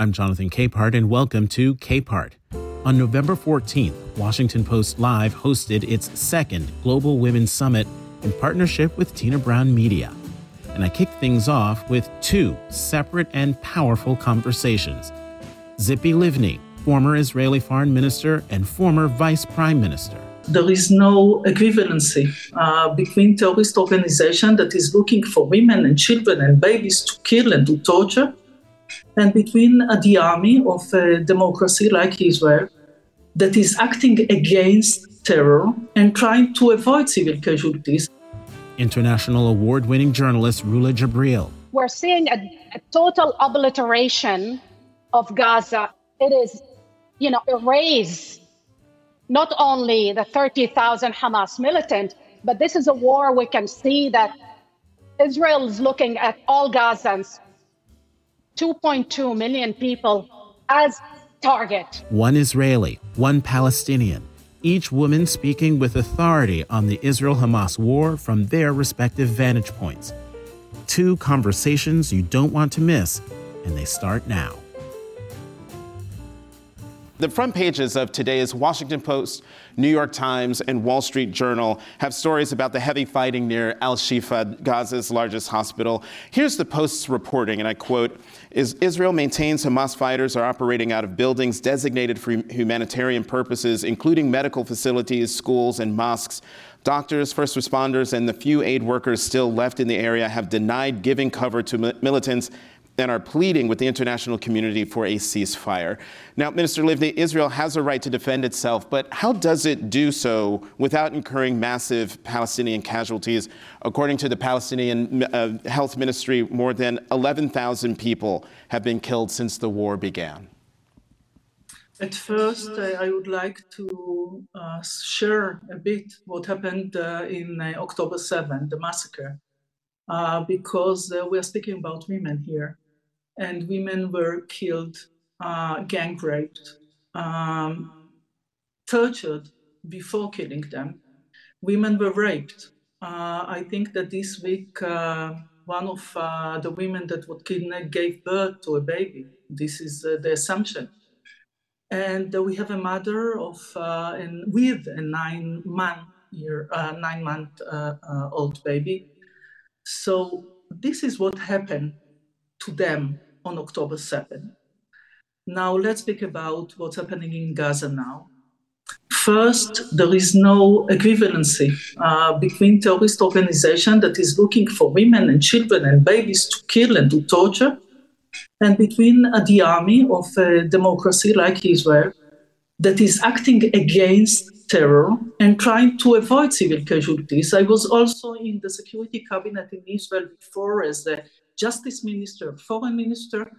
I'm Jonathan Capehart, and welcome to Capehart. On November 14th, Washington Post Live hosted its second Global Women's Summit in partnership with Tina Brown Media. And I kicked things off with two separate and powerful conversations. Tzipi Livni, former Israeli foreign minister and former vice prime minister. There is no equivalency uh, between terrorist organization that is looking for women and children and babies to kill and to torture and between uh, the army of a democracy like Israel that is acting against terror and trying to avoid civil casualties. International award winning journalist Rula Jebreal. We're seeing a, a total obliteration of Gaza. It is, you know, erase not only the 30,000 Hamas militant, but this is a war we can see that Israel is looking at all Gazans 2.2 million people as target. One Israeli, one Palestinian, each woman speaking with authority on the Israel Hamas war from their respective vantage points. Two conversations you don't want to miss, and they start now. The front pages of today's Washington Post, New York Times, and Wall Street Journal have stories about the heavy fighting near Al Shifa, Gaza's largest hospital. Here's the Post's reporting, and I quote is Israel maintains Hamas fighters are operating out of buildings designated for humanitarian purposes, including medical facilities, schools, and mosques. Doctors, first responders, and the few aid workers still left in the area have denied giving cover to militants and are pleading with the international community for a ceasefire. Now, Minister Livni, Israel has a right to defend itself, but how does it do so without incurring massive Palestinian casualties? According to the Palestinian uh, Health Ministry, more than 11,000 people have been killed since the war began. At first, I would like to uh, share a bit what happened uh, in uh, October 7, the massacre, uh, because we're speaking about women here and women were killed, uh, gang raped, um, tortured before killing them. Women were raped. Uh, I think that this week, uh, one of uh, the women that was kidnapped gave birth to a baby. This is uh, the assumption. And we have a mother of and with a nine month year, nine month old baby. So this is what happened to them on October 7. Now let's speak about what's happening in Gaza now. First, there is no equivalency uh, between terrorist organization that is looking for women and children and babies to kill and to torture, and between uh, the army of a democracy like Israel that is acting against terror and trying to avoid civil casualties. I was also in the security cabinet in Israel before as the justice minister, foreign minister,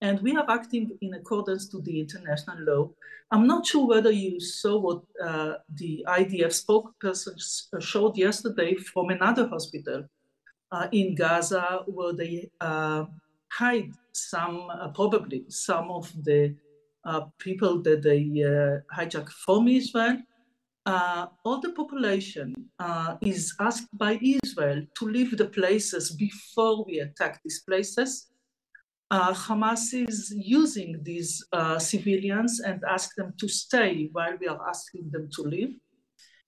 and we are acting in accordance to the international law. I'm not sure whether you saw what uh, the IDF spokesperson showed yesterday from another hospital uh, in Gaza, where they uh, hide some, uh, probably some of the uh, people that they uh, hijack from Israel uh, all the population uh, is asked by Israel to leave the places before we attack these places. Uh, Hamas is using these uh, civilians and ask them to stay while we are asking them to leave.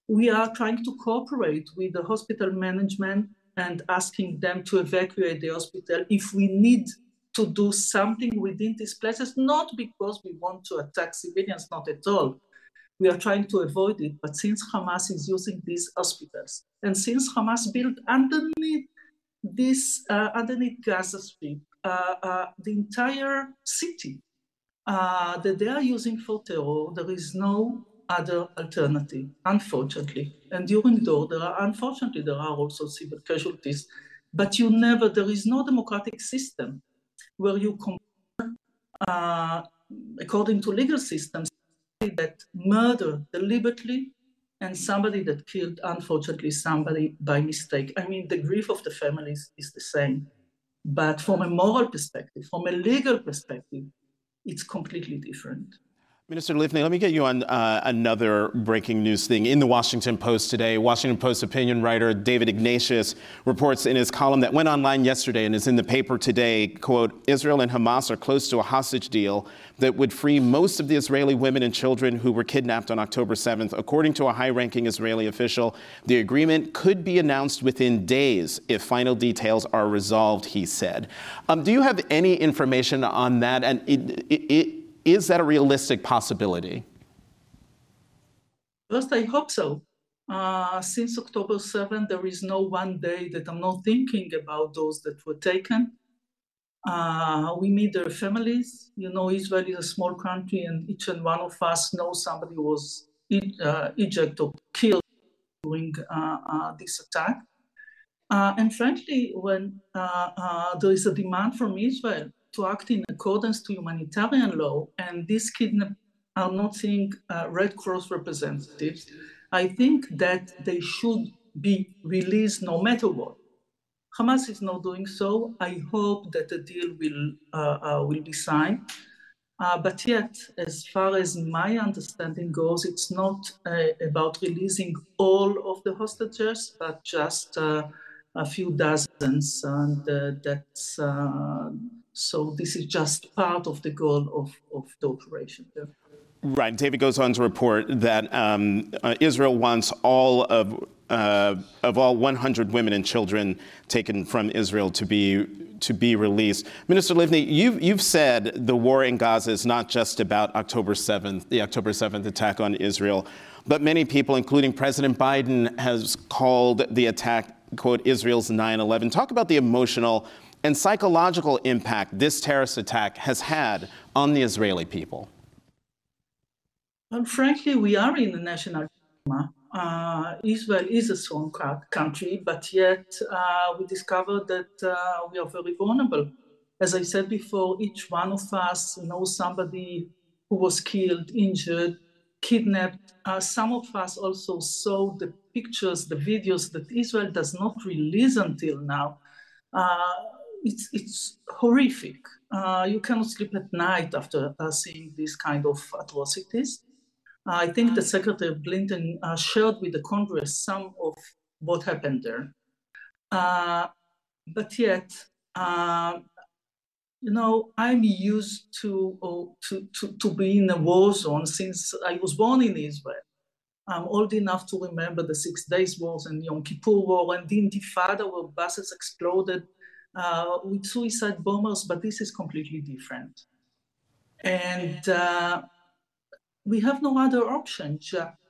We are trying to cooperate with the hospital management and asking them to evacuate the hospital if we need to do something within these places, not because we want to attack civilians, not at all we are trying to avoid it. But since Hamas is using these hospitals, and since Hamas built underneath this, uh, underneath Gaza Strip, uh, uh, the entire city uh, that they are using for terror, there is no other alternative, unfortunately. And during war, there are, unfortunately, there are also civil casualties. But you never, there is no democratic system where you compare, uh, according to legal systems, that murdered deliberately and somebody that killed, unfortunately, somebody by mistake. I mean, the grief of the families is the same. But from a moral perspective, from a legal perspective, it's completely different. Minister Livni, let me get you on uh, another breaking news thing. In the Washington Post today, Washington Post opinion writer David Ignatius reports in his column that went online yesterday and is in the paper today, quote, Israel and Hamas are close to a hostage deal that would free most of the Israeli women and children who were kidnapped on October 7th. According to a high-ranking Israeli official, the agreement could be announced within days if final details are resolved, he said. Um, do you have any information on that? And it, it, it is that a realistic possibility? First, I hope so. Uh, since October 7, there is no one day that I'm not thinking about those that were taken. Uh, we meet their families. You know, Israel is a small country, and each and one of us knows somebody was uh, ejected or killed during uh, uh, this attack. Uh, and frankly, when there is a demand from Israel to act in accordance to humanitarian law, and these kidnapped are not seeing uh, Red Cross representatives, I think that they should be released no matter what. Hamas is not doing so. I hope that the deal will uh, uh, will be signed. Uh, but yet, as far as my understanding goes, it's not uh, about releasing all of the hostages, but just uh, a few dozens, and that's so this is just part of the goal of, of the operation. Yeah. Right. David goes on to report that um, uh, Israel wants all of uh, of all 100 women and children taken from Israel to be to be released. Minister Livni, you've you've said the war in Gaza is not just about October 7th, the October 7th attack on Israel, but many people, including President Biden, has called the attack quote Israel's 9/11. Talk about the emotional and psychological impact this terrorist attack has had on the Israeli people? Well, frankly, we are in a national dilemma. Uh, Israel is a strong country, but yet uh, we discovered that uh, we are very vulnerable. As I said before, each one of us knows somebody who was killed, injured, kidnapped. Uh, some of us also saw the pictures, the videos that Israel does not release until now uh, it's it's horrific. Uh, you cannot sleep at night after uh, seeing these kind of atrocities. I think the Secretary Blinken uh, shared with the Congress some of what happened there. Uh, but yet, uh, you know, I'm used to, oh, to, to, to be in a war zone since I was born in Israel. I'm old enough to remember the Six Days Wars and Yom Kippur War and the Intifada where buses exploded uh, with suicide bombers, but this is completely different. And uh, we have no other option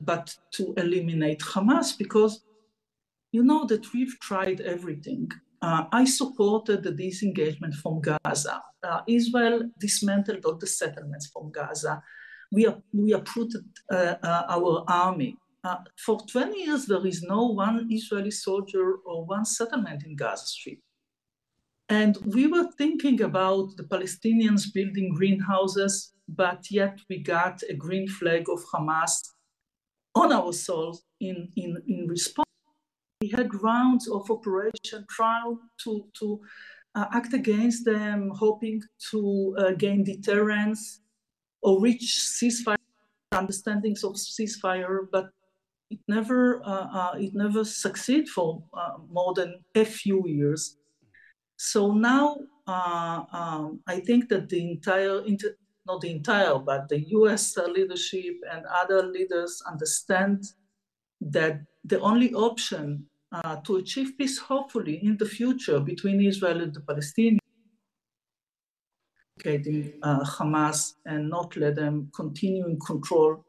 but to eliminate Hamas because you know that we've tried everything. Uh, I supported the disengagement from Gaza. Uh, Israel dismantled all the settlements from Gaza. We, are, we uprooted uh, uh our army. Uh, for 20 years, there is no one Israeli soldier or one settlement in Gaza Strip. And we were thinking about the Palestinians building greenhouses, but yet we got a green flag of Hamas on our souls in, in, in response. We had rounds of operation trying to, to uh, act against them, hoping to uh, gain deterrence or reach ceasefire understandings of ceasefire, but it never uh, uh it never succeeded for uh, more than a few years. So now uh, um, I think that the entire, inter- not the entire, but the US leadership and other leaders understand that the only option uh, to achieve peace, hopefully, in the future between Israel and the Palestinians, getting uh, Hamas and not let them continue and control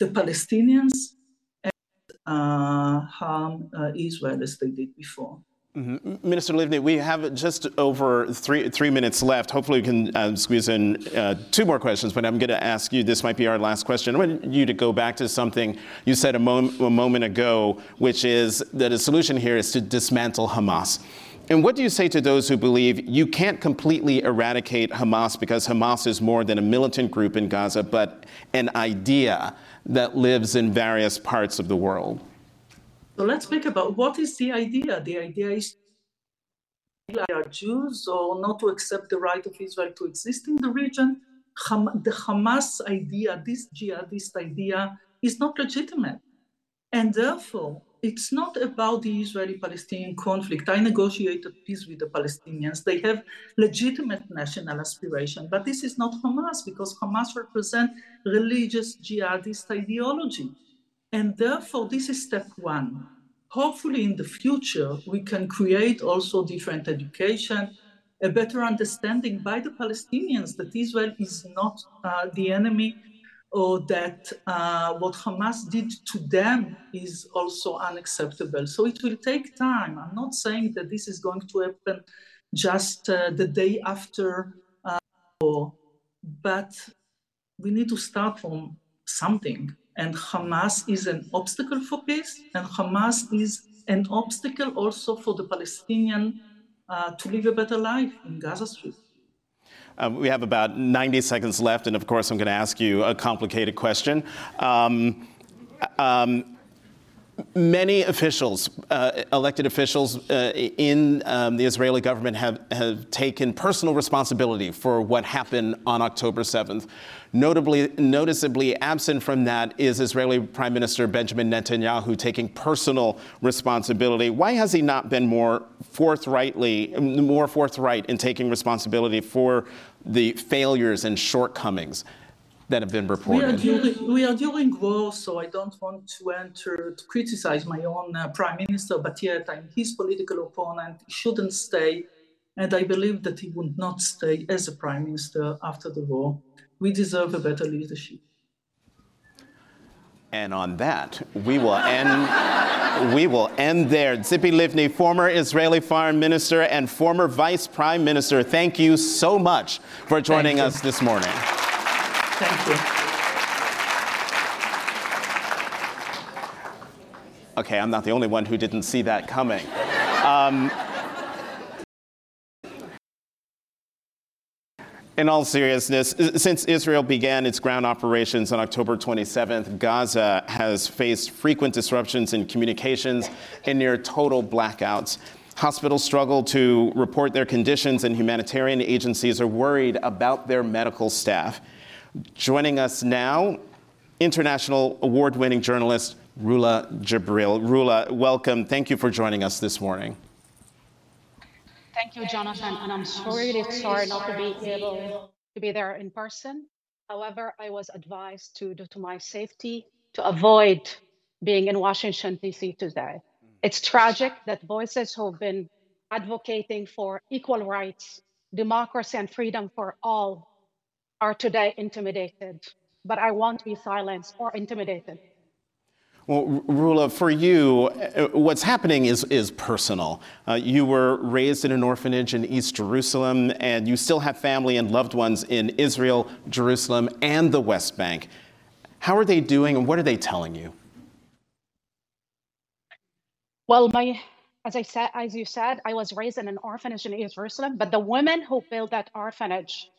the Palestinians and uh, harm uh, Israel as they did before. Mm-hmm. Minister Livni, we have just over three three minutes left. Hopefully, we can uh, squeeze in uh, two more questions. But I'm going to ask you. This might be our last question. I want you to go back to something you said a, mom- a moment ago, which is that a solution here is to dismantle Hamas. And what do you say to those who believe you can't completely eradicate Hamas because Hamas is more than a militant group in Gaza, but an idea that lives in various parts of the world? So let's think about what is the idea? The idea is are Jews or not to accept the right of Israel to exist in the region. Ham- the Hamas idea, this jihadist idea, is not legitimate. And therefore, it's not about the Israeli Palestinian conflict. I negotiated peace with the Palestinians. They have legitimate national aspiration, but this is not Hamas because Hamas represents religious jihadist ideology. And therefore, this is step one. Hopefully, in the future, we can create also different education, a better understanding by the Palestinians that Israel is not uh, the enemy or that uh, what Hamas did to them is also unacceptable. So it will take time. I'm not saying that this is going to happen just uh, the day after uh, war, but we need to start from something. And Hamas is an obstacle for peace, and Hamas is an obstacle also for the Palestinian uh, to live a better life in Gaza Strip. Um, we have about 90 seconds left, and of course, I'm going to ask you a complicated question. Um, um, many officials, uh, elected officials uh, in um, the Israeli government, have, have taken personal responsibility for what happened on October 7th. Notably, noticeably absent from that is Israeli Prime Minister Benjamin Netanyahu taking personal responsibility. Why has he not been more forthrightly, more forthright in taking responsibility for the failures and shortcomings that have been reported? We are during, we are so I don't want to enter to criticize my own uh, prime minister, but yet I'm his political opponent. He shouldn't stay, and I believe that he would not stay as a prime minister after the war we deserve a better leadership. And on that, we will end. we will end there. Tzipi Livni, former Israeli Foreign Minister and former Vice Prime Minister, thank you so much for joining us this morning. Thank you. Okay, I'm not the only one who didn't see that coming. Um, In all seriousness, since Israel began its ground operations on October 27th, Gaza has faced frequent disruptions in communications and near total blackouts. Hospitals struggle to report their conditions, and humanitarian agencies are worried about their medical staff. Joining us now, international award winning journalist Rula Jebreal. Rula, welcome. Thank you for joining us this morning. Thank you, Jonathan. And I'm really sorry not to be able to be there in person. However, I was advised to, due to my safety, to avoid being in Washington, D.C. today. It's tragic that voices who've been advocating for equal rights, democracy, and freedom for all are today intimidated. But I won't be silenced or intimidated. Well, Rula, for you, uh, what's happening is, is personal. Uh, you were raised in an orphanage in East Jerusalem, and you still have family and loved ones in Israel, Jerusalem, and the West Bank. How are they doing, and what are they telling you? Well, my, as I said, as you said, I was raised in an orphanage in East Jerusalem, but the women who built that orphanage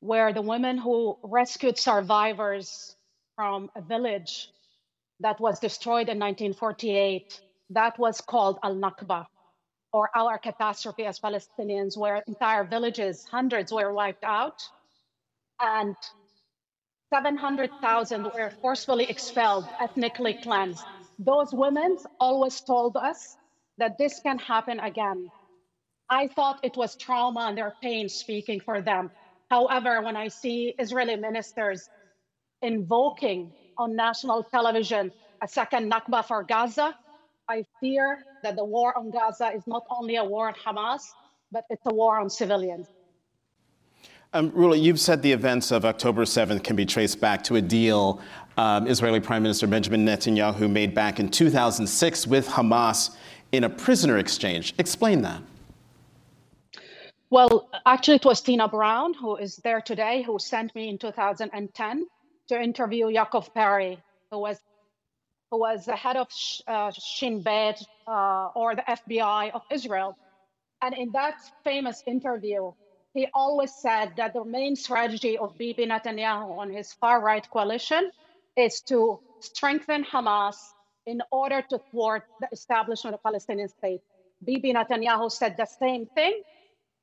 were the women who rescued survivors from a village that was destroyed in 1948, that was called Al Nakba, or our catastrophe as Palestinians, where entire villages, hundreds were wiped out, and 700,000 were forcefully expelled, ethnically cleansed. Those women always told us that this can happen again. I thought it was trauma and their pain speaking for them. However, when I see Israeli ministers invoking on national television a second Nakba for Gaza. I fear that the war on Gaza is not only a war on Hamas, but it's a war on civilians. Um, Rula, you've said the events of October 7th can be traced back to a deal um, Israeli Prime Minister Benjamin Netanyahu made back in 2006 with Hamas in a prisoner exchange. Explain that. Well, actually, it was Tina Brown, who is there today, who sent me in 2010 to interview Yaakov Perry, who was who was the head of uh, Shin Bet uh, or the FBI of Israel. And in that famous interview, he always said that the main strategy of Bibi Netanyahu and his far right coalition is to strengthen Hamas in order to thwart the establishment of a Palestinian state. Bibi Netanyahu said the same thing.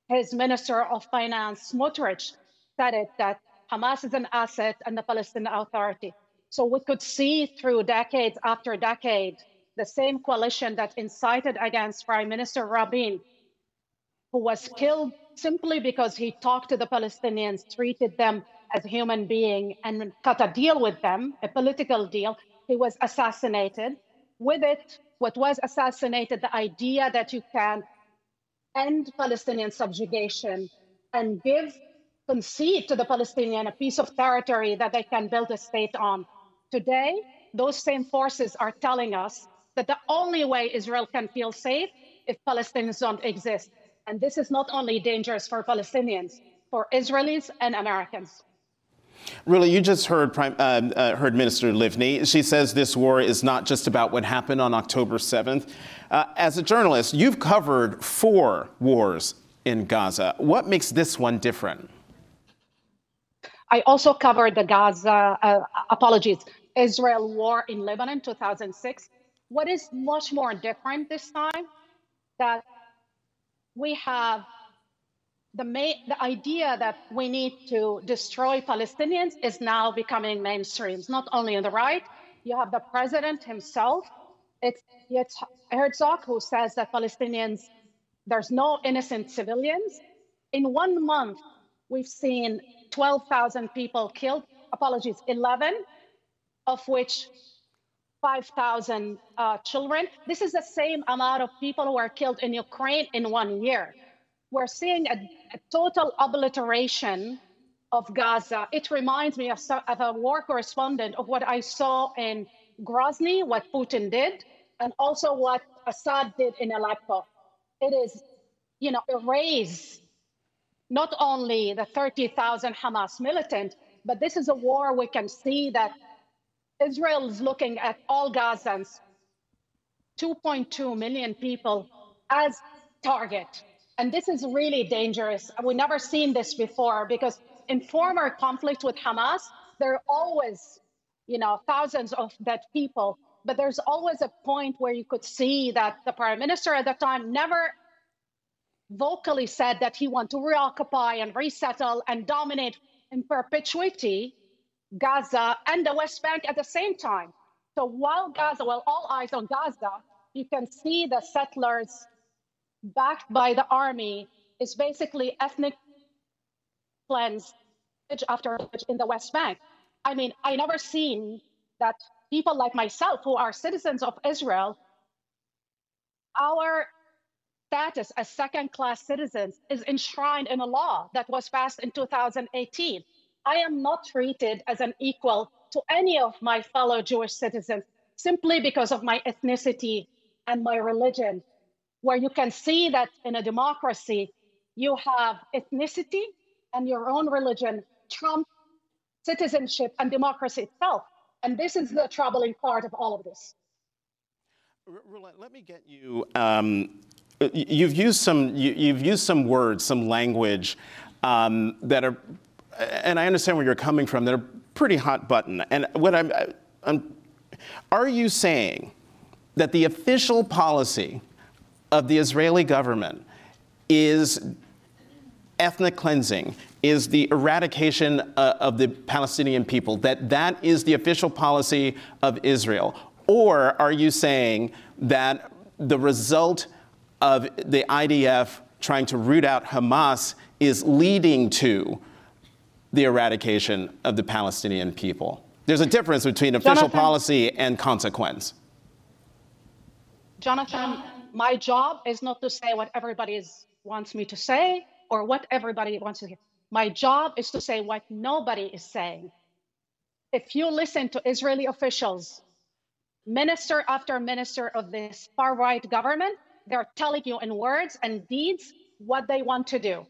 His minister of finance, Smotrich, said it that Hamas is an asset and the Palestinian Authority. So we could see through decades after decade the same coalition that incited against Prime Minister Rabin, who was killed simply because he talked to the Palestinians, treated them as human being, and cut a deal with them, a political deal. He was assassinated. With it, what was assassinated, the idea that you can end Palestinian subjugation and give concede to the Palestinian a piece of territory that they can build a state on. Today, those same forces are telling us that the only way Israel can feel safe if Palestinians don't exist. And this is not only dangerous for Palestinians, for Israelis and Americans. Really, you just heard, Prime, uh, uh, heard Minister Livni. She says this war is not just about what happened on October 7th. Uh, as a journalist, you've covered four wars in Gaza. What makes this one different? I also covered the Gaza, uh, apologies, Israel war in Lebanon 2006. What is much more different this time that we have the, the idea that we need to destroy Palestinians is now becoming mainstream. Not only on the right, you have the president himself. It's, it's Herzog who says that Palestinians, there's no innocent civilians. In one month, we've seen 12,000 people killed, apologies, 11, of which 5,000 uh, children. This is the same amount of people who are killed in Ukraine in one year. We're seeing a, a total obliteration of Gaza. It reminds me of, of a war correspondent of what I saw in Grozny, what Putin did, and also what Assad did in Aleppo. It is, you know, erase not only the 30,000 Hamas militant, but this is a war we can see that Israel is looking at all Gazans, 2.2 million people, as target. And this is really dangerous. We've never seen this before because in former conflict with Hamas, there are always, you know, thousands of dead people. But there's always a point where you could see that the prime minister at the time never vocally said that he wanted to reoccupy and resettle and dominate in perpetuity Gaza and the West Bank at the same time. So while Gaza, well, all eyes on Gaza, you can see the settlers backed by the army is basically ethnic cleanse after in the West Bank. I mean, I never seen that people like myself who are citizens of Israel, our status as second class citizens is enshrined in a law that was passed in 2018. I am not treated as an equal to any of my fellow Jewish citizens simply because of my ethnicity and my religion. Where you can see that in a democracy, you have ethnicity and your own religion trump citizenship and democracy itself. And this is the troubling part of all of this. Roulette, let me get you um, you've used some you, have used some words, some language um, that are, and I understand where you're coming from. That are pretty hot button. And what I'm, I'm, are you saying that the official policy of the Israeli government is ethnic cleansing, is the eradication uh, of the Palestinian people, that that is the official policy of Israel? Or are you saying that the result of the IDF trying to root out Hamas is leading to the eradication of the Palestinian people. There's a difference between official Jonathan, policy and consequence. Jonathan, my job is not to say what everybody is, wants me to say or what everybody wants to hear. My job is to say what nobody is saying. If you listen to Israeli officials, minister after minister of this far right government, they're telling you in words and deeds what they want to do.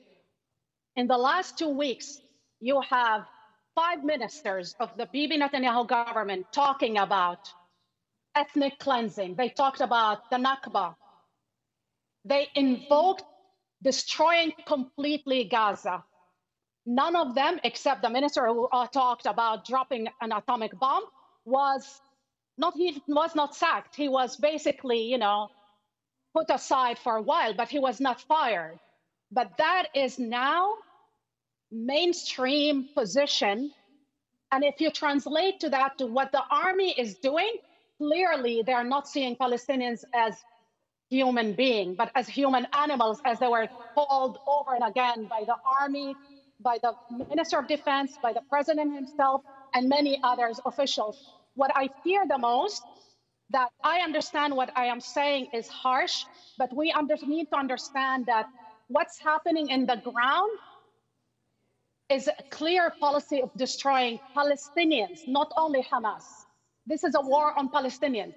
In the last two weeks, you have five ministers of the Bibi Netanyahu government talking about ethnic cleansing. They talked about the Nakba. They invoked destroying completely Gaza. None of them, except the minister who uh, talked about dropping an atomic bomb, was not he was not sacked. He was basically, you know, put aside for a while, but he was not fired. But that is now mainstream position. And if you translate to that to what the army is doing, clearly they are not seeing Palestinians as human being, but as human animals, as they were called over and again by the army, by the Minister of Defense, by the President himself, and many others officials. What I fear the most that I understand what I am saying is harsh, but we under, need to understand that what's happening in the ground is a clear policy of destroying Palestinians, not only Hamas. This is a war on Palestinians.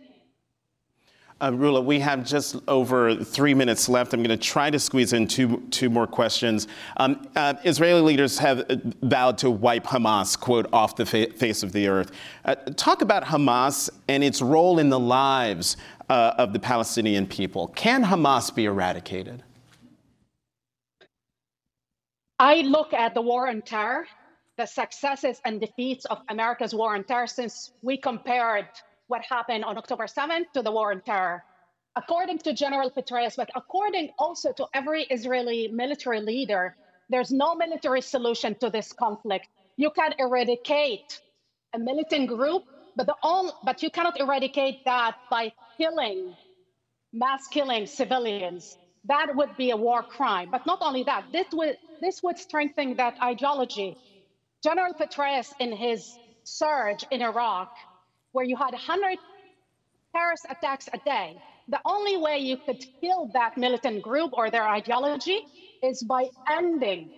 Uh, Rula, we have just over three minutes left. I'm going to try to squeeze in two, two more questions. Um, uh, Israeli leaders have vowed to wipe Hamas, quote, off the fa- face of the earth. Uh, talk about Hamas and its role in the lives uh, of the Palestinian people. Can Hamas be eradicated? I look at the war on terror, the successes and defeats of America's war on terror since we compared what happened on October 7th to the war on terror. According to General Petraeus, but according also to every Israeli military leader, there's no military solution to this conflict. You can eradicate a militant group, but the only, but you cannot eradicate that by killing, mass killing civilians. That would be a war crime. But not only that, this would this would strengthen that ideology. General Petraeus, in his surge in Iraq, where you had 100 terrorist attacks a day, the only way you could kill that militant group or their ideology is by ending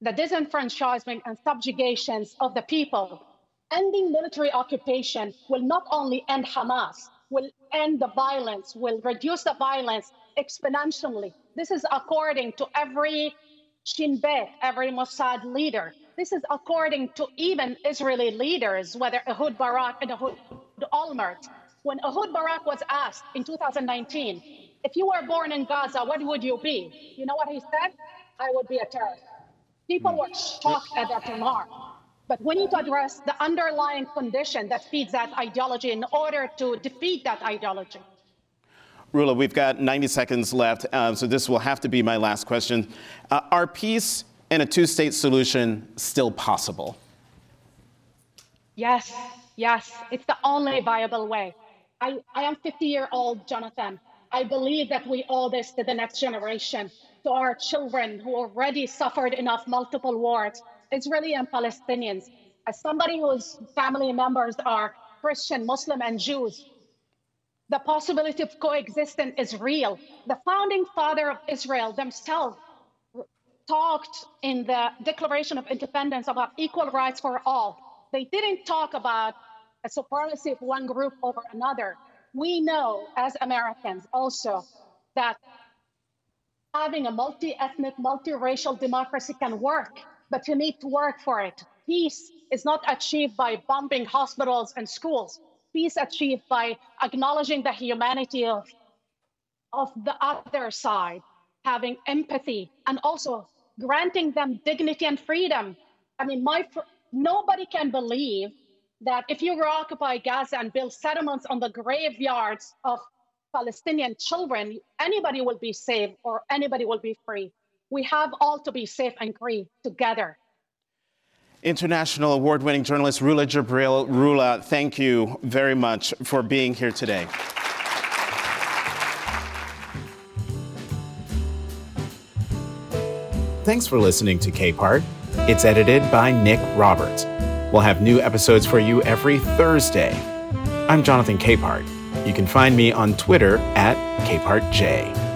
the disenfranchisement and subjugations of the people. Ending military occupation will not only end Hamas, will end the violence, will reduce the violence exponentially. This is according to every Shin Bet, every Mossad leader. This is according to even Israeli leaders, whether Ehud Barak and Ehud Olmert. When Ehud Barak was asked in 2019, if you were born in Gaza, what would you be? You know what he said? I would be a terrorist. People were shocked at that remark. But we need to address the underlying condition that feeds that ideology in order to defeat that ideology. Rula, we've got 90 seconds left, uh, so this will have to be my last question. Uh, are peace and a two state solution still possible? Yes, yes. It's the only viable way. I, I am 50 year old, Jonathan. I believe that we owe this to the next generation, to our children who already suffered enough multiple wars, Israeli and Palestinians. As somebody whose family members are Christian, Muslim, and Jews, the possibility of coexistence is real. The founding father of Israel themselves talked in the Declaration of Independence about equal rights for all. They didn't talk about a supremacy of one group over another. We know as Americans also that having a multi-ethnic, multiracial democracy can work, but you need to work for it. Peace is not achieved by bombing hospitals and schools peace achieved by acknowledging the humanity of, of the other side, having empathy, and also granting them dignity and freedom. I mean, my nobody can believe that if you occupy Gaza and build settlements on the graveyards of Palestinian children, anybody will be safe or anybody will be free. We have all to be safe and free together. International award winning journalist Rula Jebreal. Rula, thank you very much for being here today. Thanks for listening to Capehart. It's edited by Nick Roberts. We'll have new episodes for you every Thursday. I'm Jonathan Capehart. You can find me on Twitter at CapehartJ.